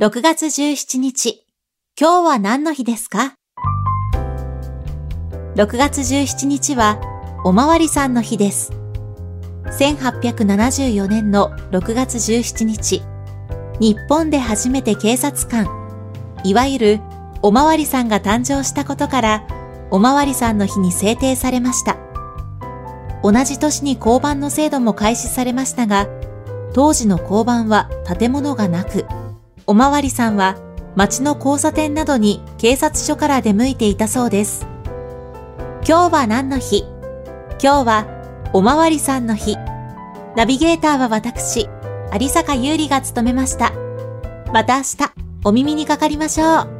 6月17日、今日は何の日ですか ?6 月17日は、おまわりさんの日です。1874年の6月17日、日本で初めて警察官、いわゆるおまわりさんが誕生したことから、おまわりさんの日に制定されました。同じ年に交番の制度も開始されましたが、当時の交番は建物がなく、おまわりさんは町の交差点などに警察署から出向いていたそうです。今日は何の日？今日はおまわりさんの日。ナビゲーターは私、有坂優里が務めました。また明日、お耳にかかりましょう。